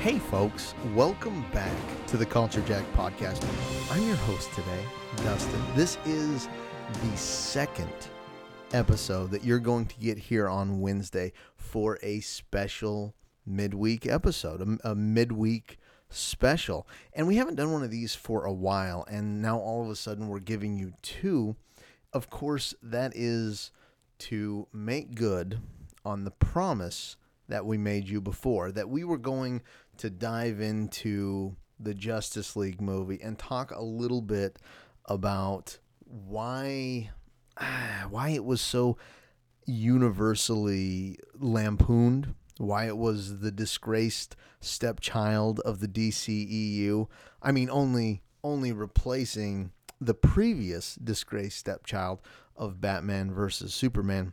Hey, folks, welcome back to the Culture Jack podcast. I'm your host today, Dustin. This is the second episode that you're going to get here on Wednesday for a special midweek episode, a, a midweek special. And we haven't done one of these for a while, and now all of a sudden we're giving you two. Of course, that is to make good on the promise that we made you before, that we were going to dive into the Justice League movie and talk a little bit about why why it was so universally lampooned, why it was the disgraced stepchild of the DCEU. I mean, only only replacing the previous disgraced stepchild of Batman versus Superman.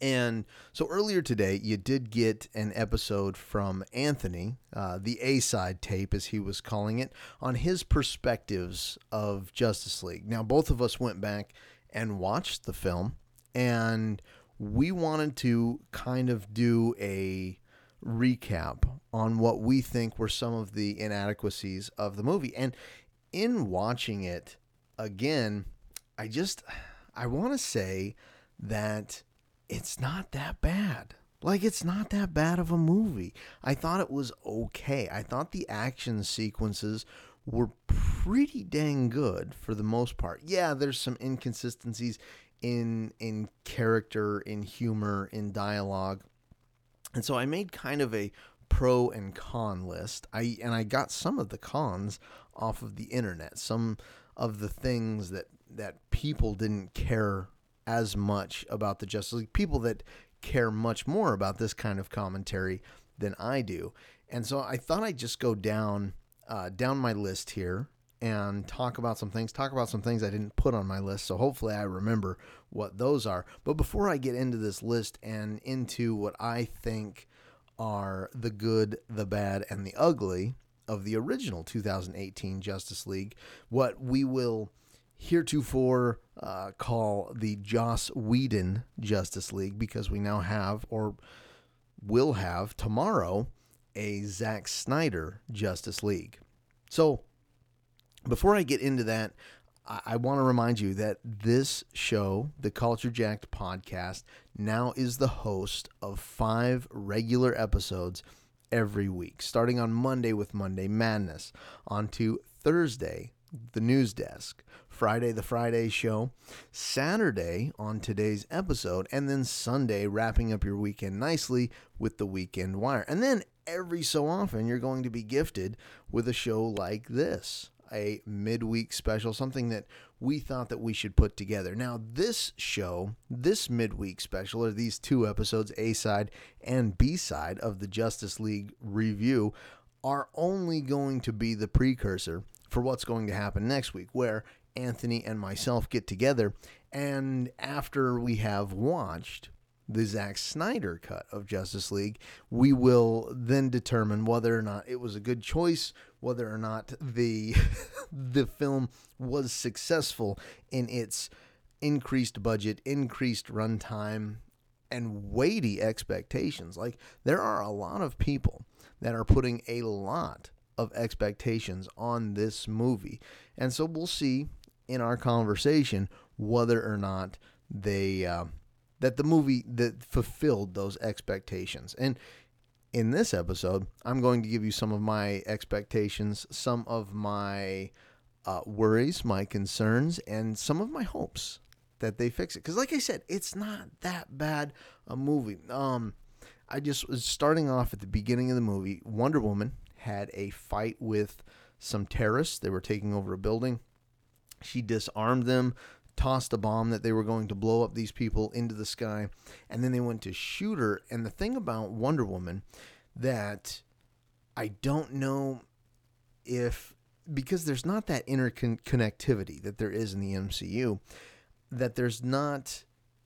And so earlier today, you did get an episode from Anthony, uh, the A side tape, as he was calling it, on his perspectives of Justice League. Now, both of us went back and watched the film, and we wanted to kind of do a recap on what we think were some of the inadequacies of the movie. And in watching it again, I just I want to say that it's not that bad. Like it's not that bad of a movie. I thought it was okay. I thought the action sequences were pretty dang good for the most part. Yeah, there's some inconsistencies in in character, in humor, in dialogue. And so I made kind of a pro and con list. I and I got some of the cons off of the internet. Some of the things that that people didn't care as much about the Justice League. People that care much more about this kind of commentary than I do. And so I thought I'd just go down uh, down my list here and talk about some things, talk about some things I didn't put on my list. So hopefully I remember what those are. But before I get into this list and into what I think are the good, the bad, and the ugly of the original 2018 Justice League, what we will heretofore uh, call the Joss Whedon Justice League because we now have or will have tomorrow a Zack Snyder Justice League. So before I get into that, I, I want to remind you that this show, the Culture Jacked podcast, now is the host of five regular episodes every week, starting on Monday with Monday Madness, on to Thursday, the news desk, Friday, the Friday show, Saturday on today's episode, and then Sunday, wrapping up your weekend nicely with the Weekend Wire. And then every so often, you're going to be gifted with a show like this a midweek special, something that we thought that we should put together. Now, this show, this midweek special, or these two episodes, A side and B side of the Justice League review, are only going to be the precursor for what's going to happen next week, where Anthony and myself get together. And after we have watched the Zack Snyder cut of Justice League, we will then determine whether or not it was a good choice, whether or not the the film was successful in its increased budget, increased runtime, and weighty expectations. Like there are a lot of people that are putting a lot of expectations on this movie. And so we'll see in our conversation whether or not they uh, that the movie that fulfilled those expectations. And in this episode, I'm going to give you some of my expectations, some of my uh, worries, my concerns, and some of my hopes that they fix it. Because, like I said, it's not that bad a movie. Um, I just was starting off at the beginning of the movie. Wonder Woman had a fight with some terrorists. They were taking over a building. She disarmed them, tossed a bomb that they were going to blow up these people into the sky, and then they went to shoot her. And the thing about Wonder Woman that I don't know if because there's not that interconnectivity that there is in the MCU, that there's not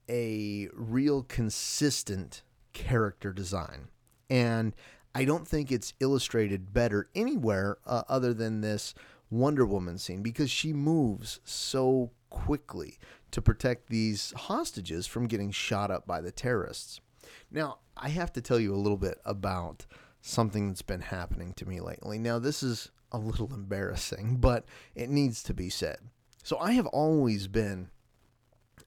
a real consistent character design. And I don't think it's illustrated better anywhere uh, other than this Wonder Woman scene because she moves so quickly to protect these hostages from getting shot up by the terrorists. Now, I have to tell you a little bit about something that's been happening to me lately. Now, this is a little embarrassing, but it needs to be said. So, I have always been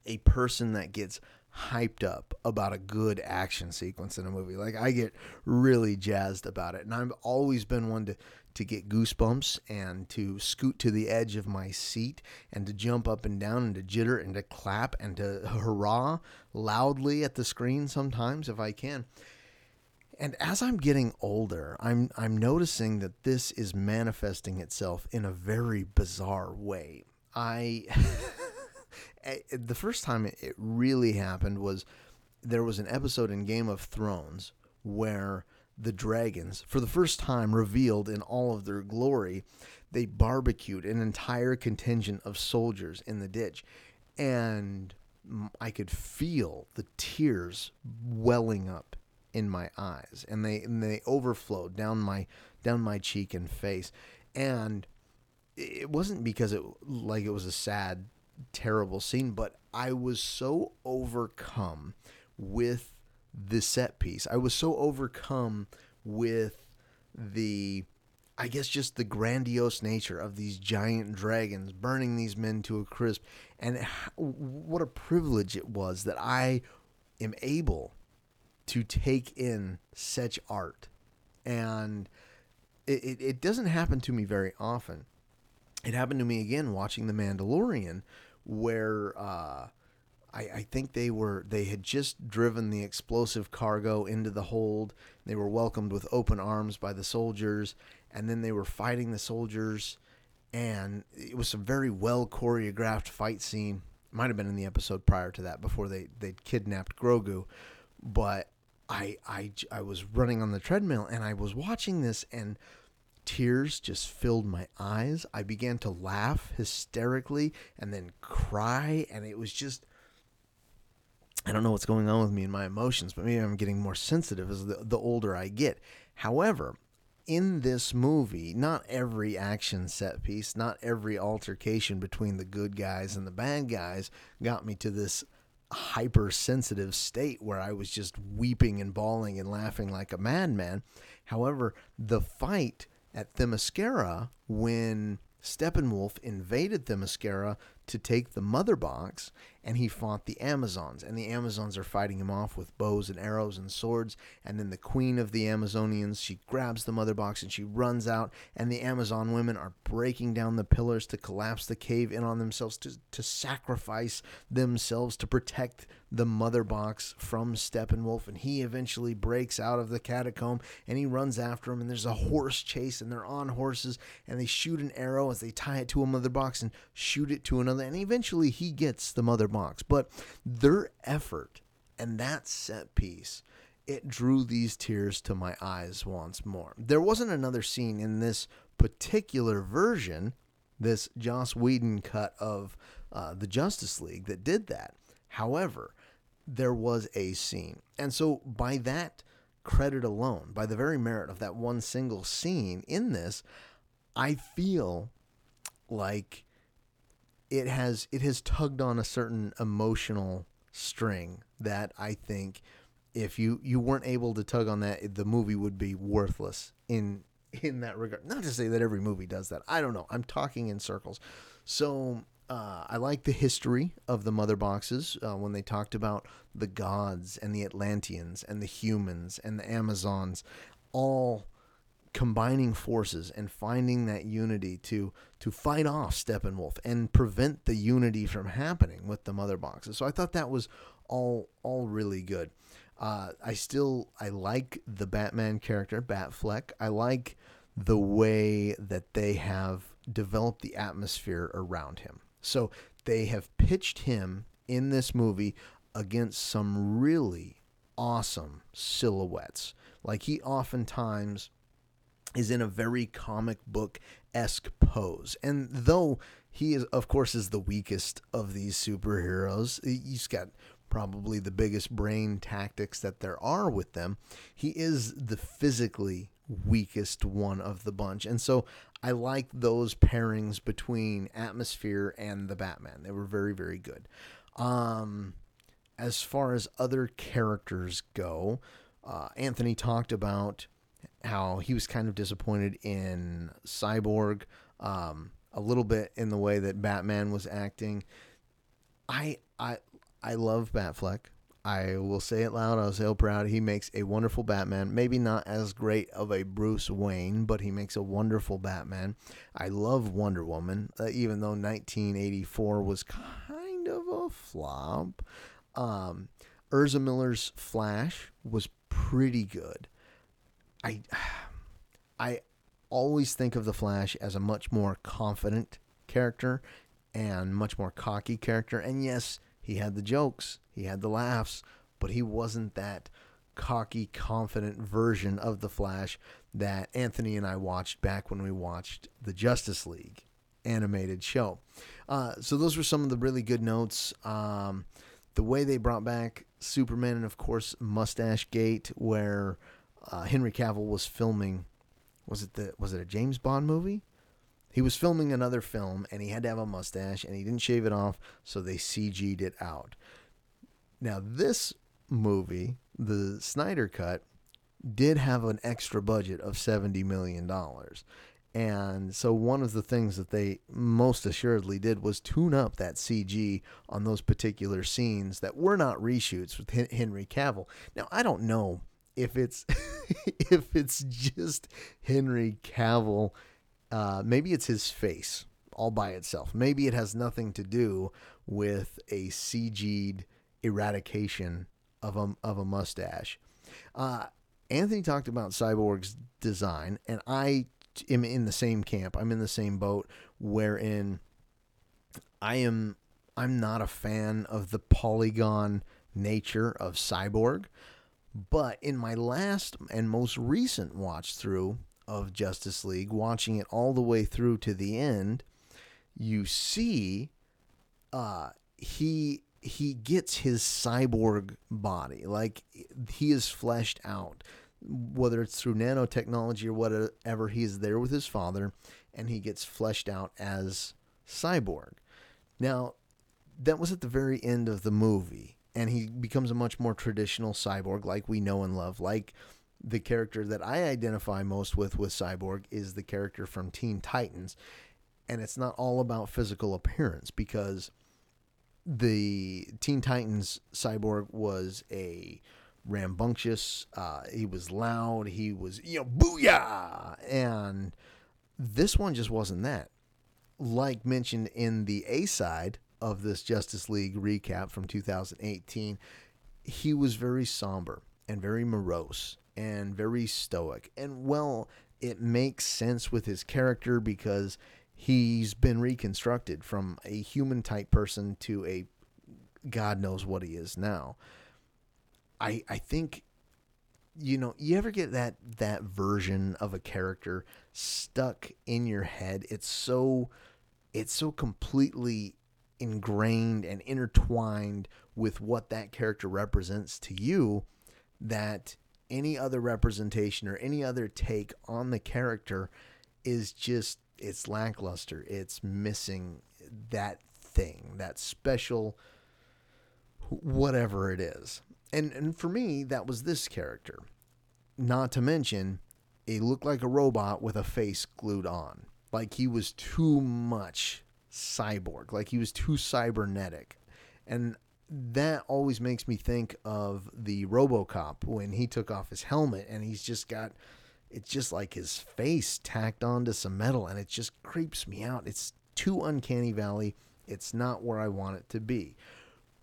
a person that gets hyped up about a good action sequence in a movie. Like I get really jazzed about it. And I've always been one to to get goosebumps and to scoot to the edge of my seat and to jump up and down and to jitter and to clap and to hurrah loudly at the screen sometimes if I can. And as I'm getting older, I'm I'm noticing that this is manifesting itself in a very bizarre way. I the first time it really happened was there was an episode in Game of Thrones where the dragons, for the first time revealed in all of their glory, they barbecued an entire contingent of soldiers in the ditch. And I could feel the tears welling up in my eyes and they and they overflowed down my down my cheek and face and it wasn't because it like it was a sad terrible scene, but I was so overcome with the set piece. I was so overcome with the I guess just the grandiose nature of these giant dragons burning these men to a crisp. And what a privilege it was that I am able to take in such art. And it, it, it doesn't happen to me very often. It happened to me again watching The Mandalorian, where uh, I, I, think they were they had just driven the explosive cargo into the hold. They were welcomed with open arms by the soldiers, and then they were fighting the soldiers, and it was a very well choreographed fight scene. Might have been in the episode prior to that, before they they kidnapped Grogu, but I I I was running on the treadmill and I was watching this and Tears just filled my eyes. I began to laugh hysterically and then cry. And it was just, I don't know what's going on with me and my emotions, but maybe I'm getting more sensitive as the, the older I get. However, in this movie, not every action set piece, not every altercation between the good guys and the bad guys got me to this hypersensitive state where I was just weeping and bawling and laughing like a madman. However, the fight at Themyscira when Steppenwolf invaded Themyscira to take the mother box and he fought the Amazons. And the Amazons are fighting him off with bows and arrows and swords. And then the queen of the Amazonians, she grabs the mother box and she runs out. And the Amazon women are breaking down the pillars to collapse the cave in on themselves, to, to sacrifice themselves to protect the mother box from Steppenwolf. And he eventually breaks out of the catacomb and he runs after him. And there's a horse chase and they're on horses and they shoot an arrow as they tie it to a mother box and shoot it to another. And eventually he gets the mother box. But their effort and that set piece, it drew these tears to my eyes once more. There wasn't another scene in this particular version, this Joss Whedon cut of uh, the Justice League, that did that. However, there was a scene. And so, by that credit alone, by the very merit of that one single scene in this, I feel like it has it has tugged on a certain emotional string that I think if you you weren't able to tug on that, the movie would be worthless in in that regard. Not to say that every movie does that. I don't know. I'm talking in circles. So uh, I like the history of the mother boxes uh, when they talked about the gods and the Atlanteans and the humans and the Amazons all combining forces and finding that unity to to fight off Steppenwolf and prevent the unity from happening with the mother boxes. So I thought that was all all really good. Uh, I still I like the Batman character Batfleck. I like the way that they have developed the atmosphere around him. So they have pitched him in this movie against some really awesome silhouettes. Like he oftentimes is in a very comic book esque pose. And though he is, of course, is the weakest of these superheroes, he's got probably the biggest brain tactics that there are with them. He is the physically weakest one of the bunch. And so I like those pairings between Atmosphere and the Batman. They were very, very good. Um, as far as other characters go, uh, Anthony talked about how he was kind of disappointed in Cyborg, um, a little bit in the way that Batman was acting. I I I love Batfleck. I will say it loud. I'll say it proud. He makes a wonderful Batman. Maybe not as great of a Bruce Wayne, but he makes a wonderful Batman. I love Wonder Woman, uh, even though 1984 was kind of a flop. Um, Ezra Miller's Flash was pretty good. I, I always think of the Flash as a much more confident character and much more cocky character. And yes, he had the jokes, he had the laughs, but he wasn't that cocky, confident version of the Flash that Anthony and I watched back when we watched the Justice League animated show. Uh, so those were some of the really good notes. Um, the way they brought back Superman, and of course Mustache Gate, where uh, Henry Cavill was filming. Was it the was it a James Bond movie? He was filming another film and he had to have a mustache and he didn't shave it off, so they CG'd it out. Now, this movie, the Snyder Cut, did have an extra budget of $70 million. And so, one of the things that they most assuredly did was tune up that CG on those particular scenes that were not reshoots with Henry Cavill. Now, I don't know if it's if it's just Henry Cavill uh, maybe it's his face all by itself. Maybe it has nothing to do with a CG'd eradication of a, of a mustache. Uh, Anthony talked about Cyborg's design, and I am in the same camp. I'm in the same boat, wherein I am I'm not a fan of the polygon nature of Cyborg. But in my last and most recent watch through, of Justice League, watching it all the way through to the end, you see uh, he he gets his cyborg body. Like he is fleshed out, whether it's through nanotechnology or whatever. He's there with his father, and he gets fleshed out as cyborg. Now, that was at the very end of the movie, and he becomes a much more traditional cyborg, like we know and love, like the character that I identify most with with Cyborg is the character from Teen Titans. And it's not all about physical appearance because the Teen Titans Cyborg was a rambunctious, uh, he was loud, he was, you know, booyah! And this one just wasn't that. Like mentioned in the A side of this Justice League recap from 2018, he was very somber and very morose and very stoic. And well, it makes sense with his character because he's been reconstructed from a human type person to a God knows what he is now. I I think you know, you ever get that that version of a character stuck in your head? It's so it's so completely ingrained and intertwined with what that character represents to you that any other representation or any other take on the character is just it's lackluster. It's missing that thing, that special whatever it is. And and for me, that was this character. Not to mention, he looked like a robot with a face glued on. Like he was too much cyborg. Like he was too cybernetic. And that always makes me think of the RoboCop when he took off his helmet and he's just got it's just like his face tacked onto some metal and it just creeps me out. It's too uncanny valley. It's not where I want it to be.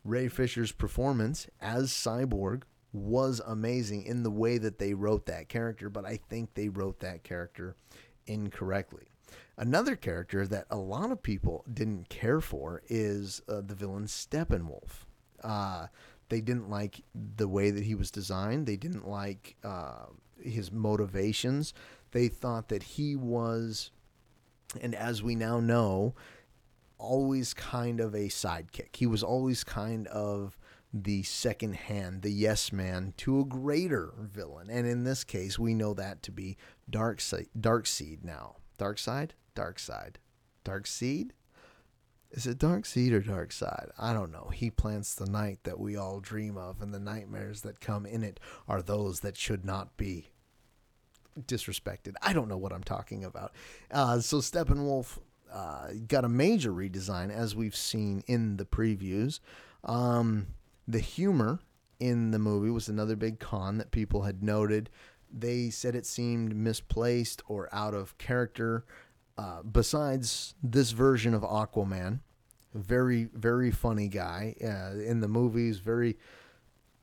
Ray Fisher's performance as Cyborg was amazing in the way that they wrote that character, but I think they wrote that character incorrectly. Another character that a lot of people didn't care for is uh, the villain Steppenwolf. Uh, they didn't like the way that he was designed. They didn't like uh, his motivations. They thought that he was, and as we now know, always kind of a sidekick. He was always kind of the second hand, the yes man to a greater villain. And in this case, we know that to be Dark Darkseid now. Dark Side? Dark Side. Dark Seed? Is it dark seed or dark side? I don't know. He plants the night that we all dream of, and the nightmares that come in it are those that should not be. disrespected. I don't know what I'm talking about. Uh, so Steppenwolf uh, got a major redesign, as we've seen in the previews. Um, the humor in the movie was another big con that people had noted. They said it seemed misplaced or out of character. Uh, besides this version of Aquaman, very very funny guy uh, in the movies. Very,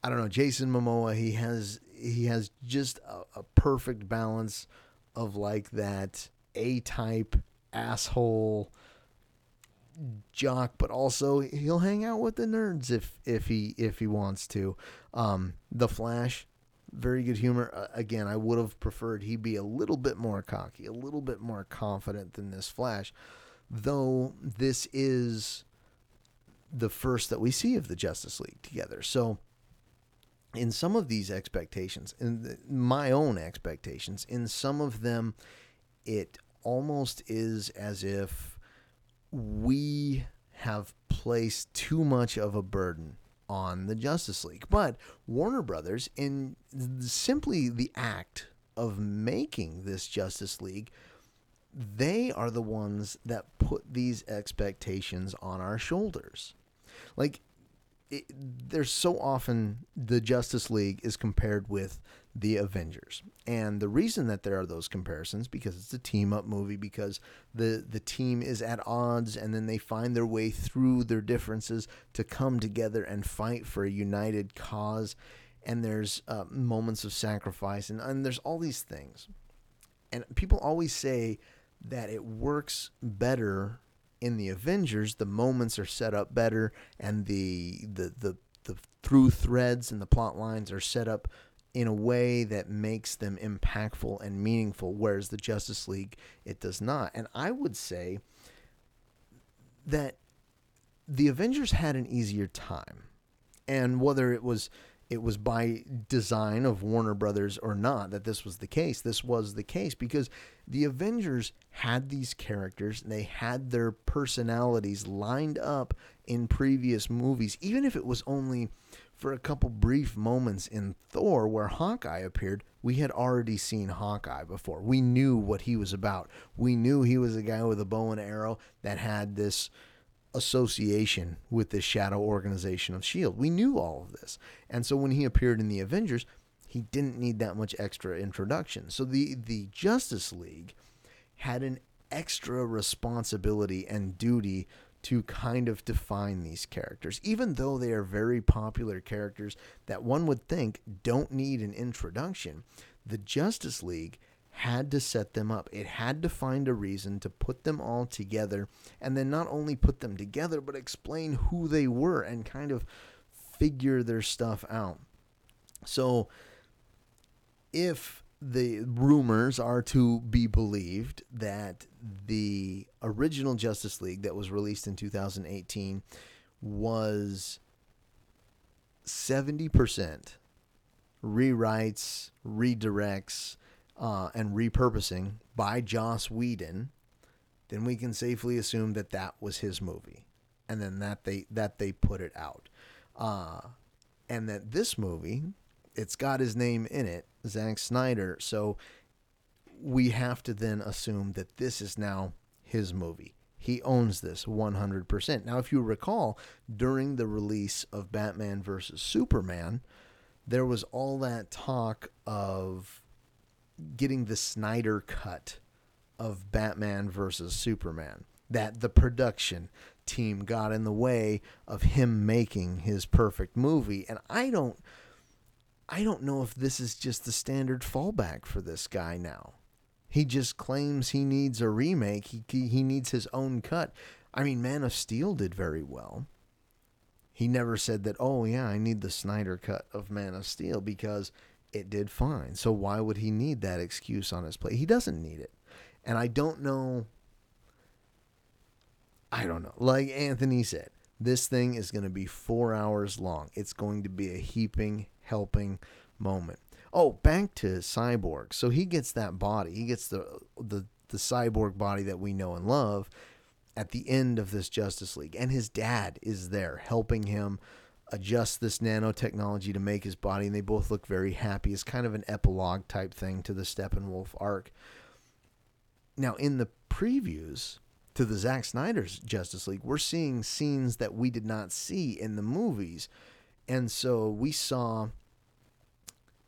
I don't know, Jason Momoa. He has he has just a, a perfect balance of like that A type asshole jock, but also he'll hang out with the nerds if if he if he wants to. Um, the Flash, very good humor. Uh, again, I would have preferred he be a little bit more cocky, a little bit more confident than this Flash, though this is the first that we see of the Justice League together. So in some of these expectations, in my own expectations, in some of them, it almost is as if we have placed too much of a burden on the Justice League. But Warner Brothers, in simply the act of making this Justice League, they are the ones that put these expectations on our shoulders. Like, it, there's so often the Justice League is compared with the Avengers. And the reason that there are those comparisons because it's a team up movie because the the team is at odds and then they find their way through their differences to come together and fight for a united cause and there's uh, moments of sacrifice and, and there's all these things. And people always say that it works better in the Avengers, the moments are set up better and the the the the through threads and the plot lines are set up in a way that makes them impactful and meaningful, whereas the Justice League, it does not. And I would say that the Avengers had an easier time. And whether it was it was by design of Warner Brothers or not that this was the case. This was the case because the Avengers had these characters, and they had their personalities lined up in previous movies, even if it was only for a couple brief moments in Thor where Hawkeye appeared, we had already seen Hawkeye before. We knew what he was about. We knew he was a guy with a bow and arrow that had this association with this shadow organization of S.H.I.E.L.D. We knew all of this. And so when he appeared in the Avengers, he didn't need that much extra introduction. So the, the Justice League had an extra responsibility and duty to kind of define these characters, even though they are very popular characters that one would think don't need an introduction. The Justice League had to set them up. It had to find a reason to put them all together and then not only put them together, but explain who they were and kind of figure their stuff out. So, if the rumors are to be believed that the original Justice League that was released in 2018 was 70% rewrites, redirects, uh, and repurposing by Joss Whedon, then we can safely assume that that was his movie, and then that they that they put it out, uh, and that this movie, it's got his name in it, Zack Snyder. So we have to then assume that this is now his movie. He owns this 100%. Now, if you recall, during the release of Batman versus Superman, there was all that talk of getting the Snyder cut of Batman versus Superman. That the production team got in the way of him making his perfect movie. And I don't I don't know if this is just the standard fallback for this guy now. He just claims he needs a remake. He he needs his own cut. I mean, Man of Steel did very well. He never said that, "Oh yeah, I need the Snyder cut of Man of Steel" because it did fine. So why would he need that excuse on his plate? He doesn't need it. And I don't know I don't know. Like Anthony said, this thing is going to be 4 hours long. It's going to be a heaping helping moment. Oh, back to Cyborg. So he gets that body. He gets the the the cyborg body that we know and love at the end of this Justice League, and his dad is there helping him adjust this nanotechnology to make his body, and they both look very happy. It's kind of an epilogue type thing to the Steppenwolf arc. Now, in the previews to the Zack Snyder's Justice League, we're seeing scenes that we did not see in the movies. And so we saw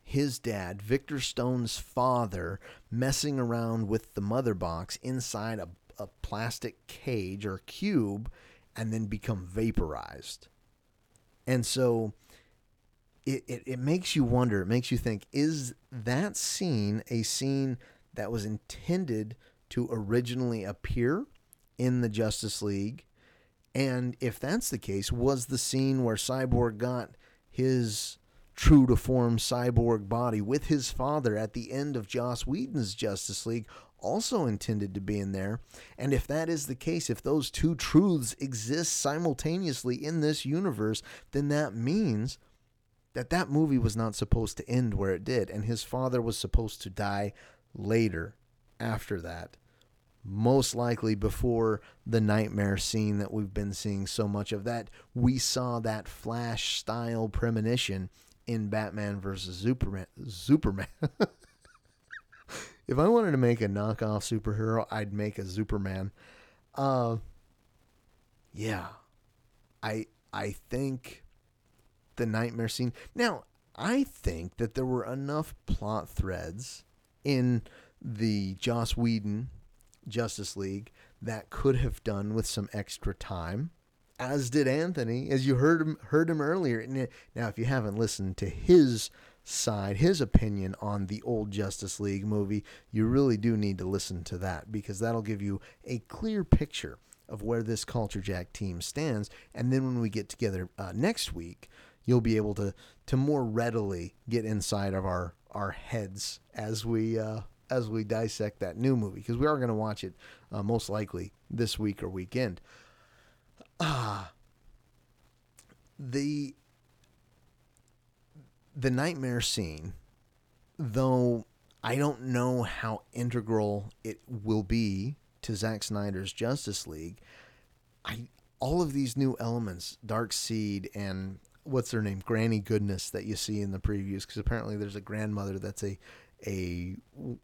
his dad, Victor Stone's father, messing around with the mother box inside a, a plastic cage or cube and then become vaporized. And so it, it, it makes you wonder, it makes you think, is that scene a scene that was intended to originally appear in the Justice League? And if that's the case, was the scene where Cyborg got his true to form cyborg body with his father at the end of Joss Whedon's Justice League also intended to be in there. And if that is the case, if those two truths exist simultaneously in this universe, then that means that that movie was not supposed to end where it did and his father was supposed to die later after that most likely before the nightmare scene that we've been seeing so much of that we saw that flash style premonition in Batman versus Superman. Superman. if I wanted to make a knockoff superhero, I'd make a Superman. Uh, yeah, I I think the nightmare scene. Now, I think that there were enough plot threads in the Joss Whedon Justice League that could have done with some extra time as did Anthony, as you heard him heard him earlier. Now, if you haven't listened to his side, his opinion on the old Justice League movie, you really do need to listen to that because that'll give you a clear picture of where this Culture Jack team stands. And then when we get together uh, next week, you'll be able to to more readily get inside of our our heads as we uh, as we dissect that new movie because we are going to watch it uh, most likely this week or weekend ah, the the nightmare scene, though I don't know how integral it will be to Zack Snyder's Justice League. I all of these new elements, Dark Seed and what's her name, Granny Goodness that you see in the previews, because apparently there's a grandmother that's a a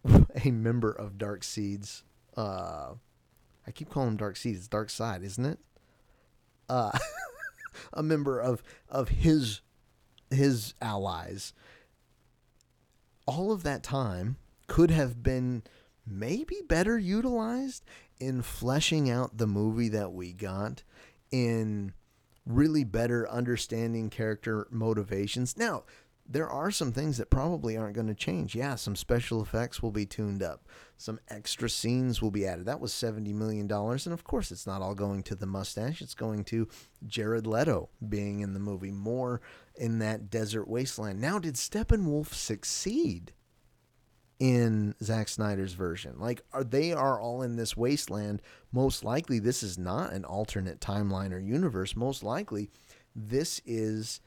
a member of Dark Seed's. Uh, I keep calling him Dark Seeds. Dark Side, isn't it? uh, a member of of his his allies. All of that time could have been maybe better utilized in fleshing out the movie that we got in really better understanding character motivations. Now, there are some things that probably aren't going to change. Yeah, some special effects will be tuned up. Some extra scenes will be added. That was $70 million. And of course, it's not all going to the mustache, it's going to Jared Leto being in the movie, more in that desert wasteland. Now, did Steppenwolf succeed? in Zack Snyder's version. Like are they are all in this wasteland. Most likely this is not an alternate timeline or universe. Most likely this is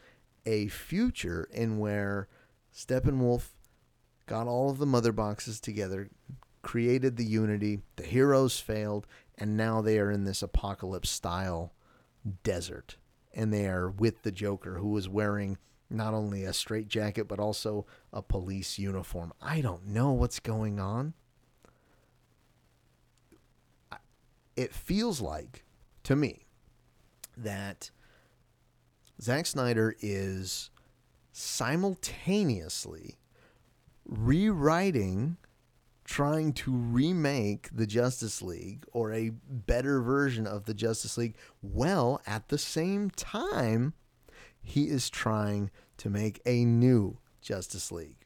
a future in where Steppenwolf got all of the mother boxes together, created the unity, the heroes failed, and now they are in this apocalypse style desert. And they are with the Joker, who is wearing not only a straight jacket, but also a police uniform. I don't know what's going on. It feels like, to me, that Zack Snyder is simultaneously rewriting, trying to remake the Justice League or a better version of the Justice League, while at the same time, he is trying to make a new Justice League.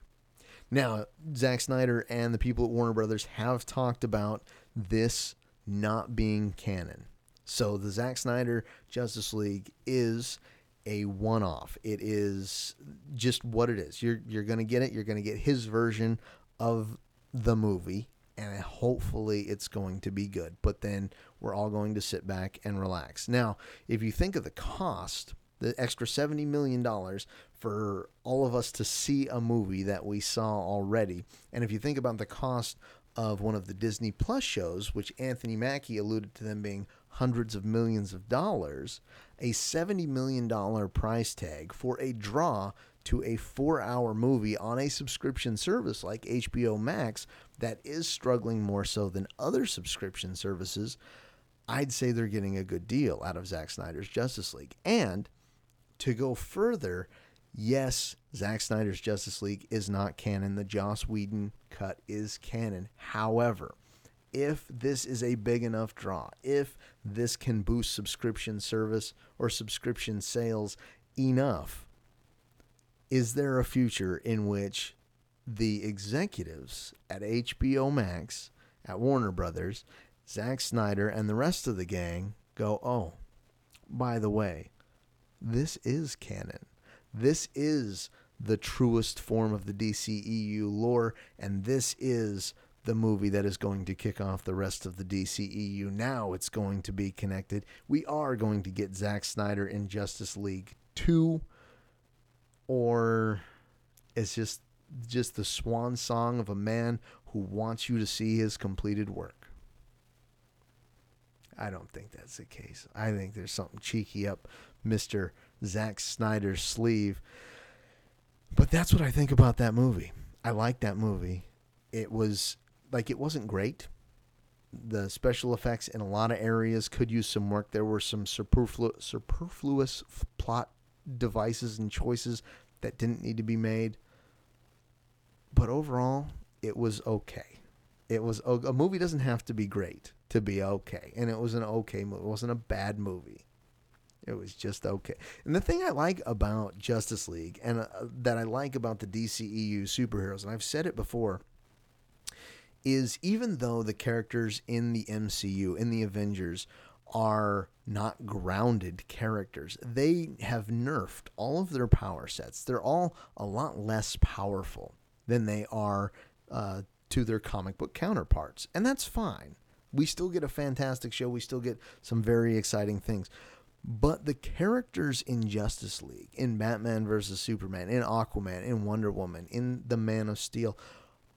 Now, Zack Snyder and the people at Warner Brothers have talked about this not being canon. So the Zack Snyder Justice League is a one-off. It is just what it is. You're you're going to get it. You're going to get his version of the movie and hopefully it's going to be good. But then we're all going to sit back and relax. Now, if you think of the cost, the extra 70 million dollars for all of us to see a movie that we saw already, and if you think about the cost of one of the Disney Plus shows, which Anthony Mackie alluded to them being hundreds of millions of dollars, a $70 million price tag for a draw to a four hour movie on a subscription service like HBO Max that is struggling more so than other subscription services, I'd say they're getting a good deal out of Zack Snyder's Justice League. And to go further, yes, Zack Snyder's Justice League is not canon. The Joss Whedon cut is canon. However, if this is a big enough draw, if this can boost subscription service or subscription sales enough, is there a future in which the executives at HBO Max, at Warner Brothers, Zack Snyder, and the rest of the gang go, oh, by the way, this is canon. This is the truest form of the DCEU lore, and this is the movie that is going to kick off the rest of the DCEU. Now it's going to be connected. We are going to get Zack Snyder in Justice League 2 or it's just just the swan song of a man who wants you to see his completed work. I don't think that's the case. I think there's something cheeky up Mr. Zack Snyder's sleeve. But that's what I think about that movie. I like that movie. It was like it wasn't great. The special effects in a lot of areas could use some work. There were some superflu- superfluous plot devices and choices that didn't need to be made. But overall, it was okay. It was a movie doesn't have to be great to be okay, and it was an okay movie. It wasn't a bad movie. It was just okay. And the thing I like about Justice League and uh, that I like about the DCEU superheroes, and I've said it before, is even though the characters in the MCU, in the Avengers, are not grounded characters, they have nerfed all of their power sets. They're all a lot less powerful than they are uh, to their comic book counterparts. And that's fine. We still get a fantastic show, we still get some very exciting things. But the characters in Justice League, in Batman versus Superman, in Aquaman, in Wonder Woman, in The Man of Steel,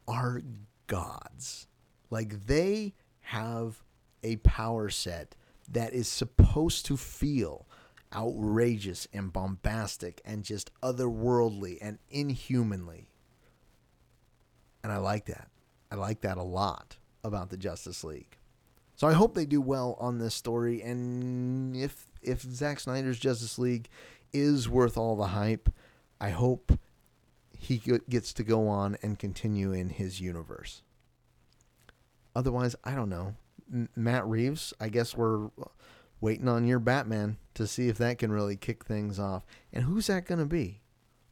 are gods. Like they have a power set that is supposed to feel outrageous and bombastic and just otherworldly and inhumanly. And I like that. I like that a lot about the Justice League. So I hope they do well on this story. And if if Zack Snyder's Justice League is worth all the hype, I hope he gets to go on and continue in his universe. Otherwise, I don't know. Matt Reeves, I guess we're waiting on your Batman to see if that can really kick things off. And who's that going to be?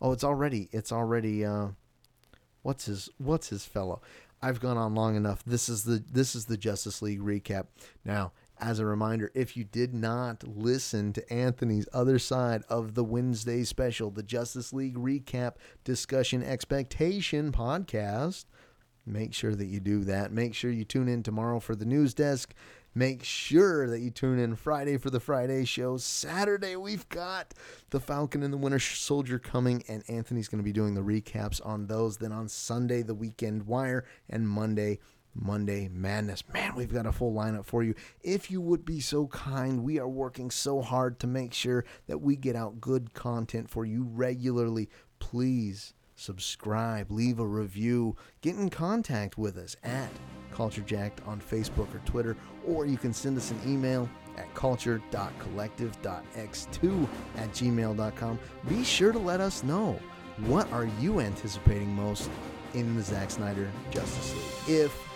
Oh, it's already it's already uh what's his what's his fellow? I've gone on long enough. This is the this is the Justice League recap. Now, as a reminder, if you did not listen to Anthony's other side of the Wednesday special, the Justice League recap discussion expectation podcast, make sure that you do that. Make sure you tune in tomorrow for the news desk. Make sure that you tune in Friday for the Friday show. Saturday, we've got The Falcon and the Winter Soldier coming, and Anthony's going to be doing the recaps on those. Then on Sunday, The Weekend Wire, and Monday, Monday Madness. Man, we've got a full lineup for you. If you would be so kind, we are working so hard to make sure that we get out good content for you regularly. Please subscribe, leave a review, get in contact with us at Culture Jacked on Facebook or Twitter, or you can send us an email at culture.collective.x2 at gmail.com. Be sure to let us know what are you anticipating most in the Zack Snyder Justice League. If,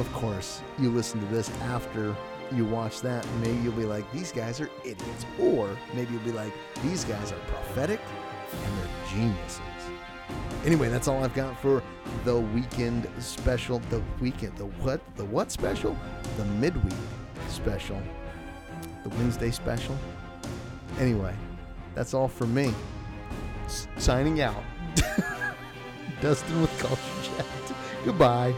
of course, you listen to this after you watch that, maybe you'll be like, these guys are idiots. Or maybe you'll be like, these guys are prophetic and they're geniuses. Anyway, that's all I've got for the weekend special. The weekend, the what? The what special? The midweek special. The Wednesday special. Anyway, that's all for me. S- signing out. Dustin with Culture Chat. Goodbye.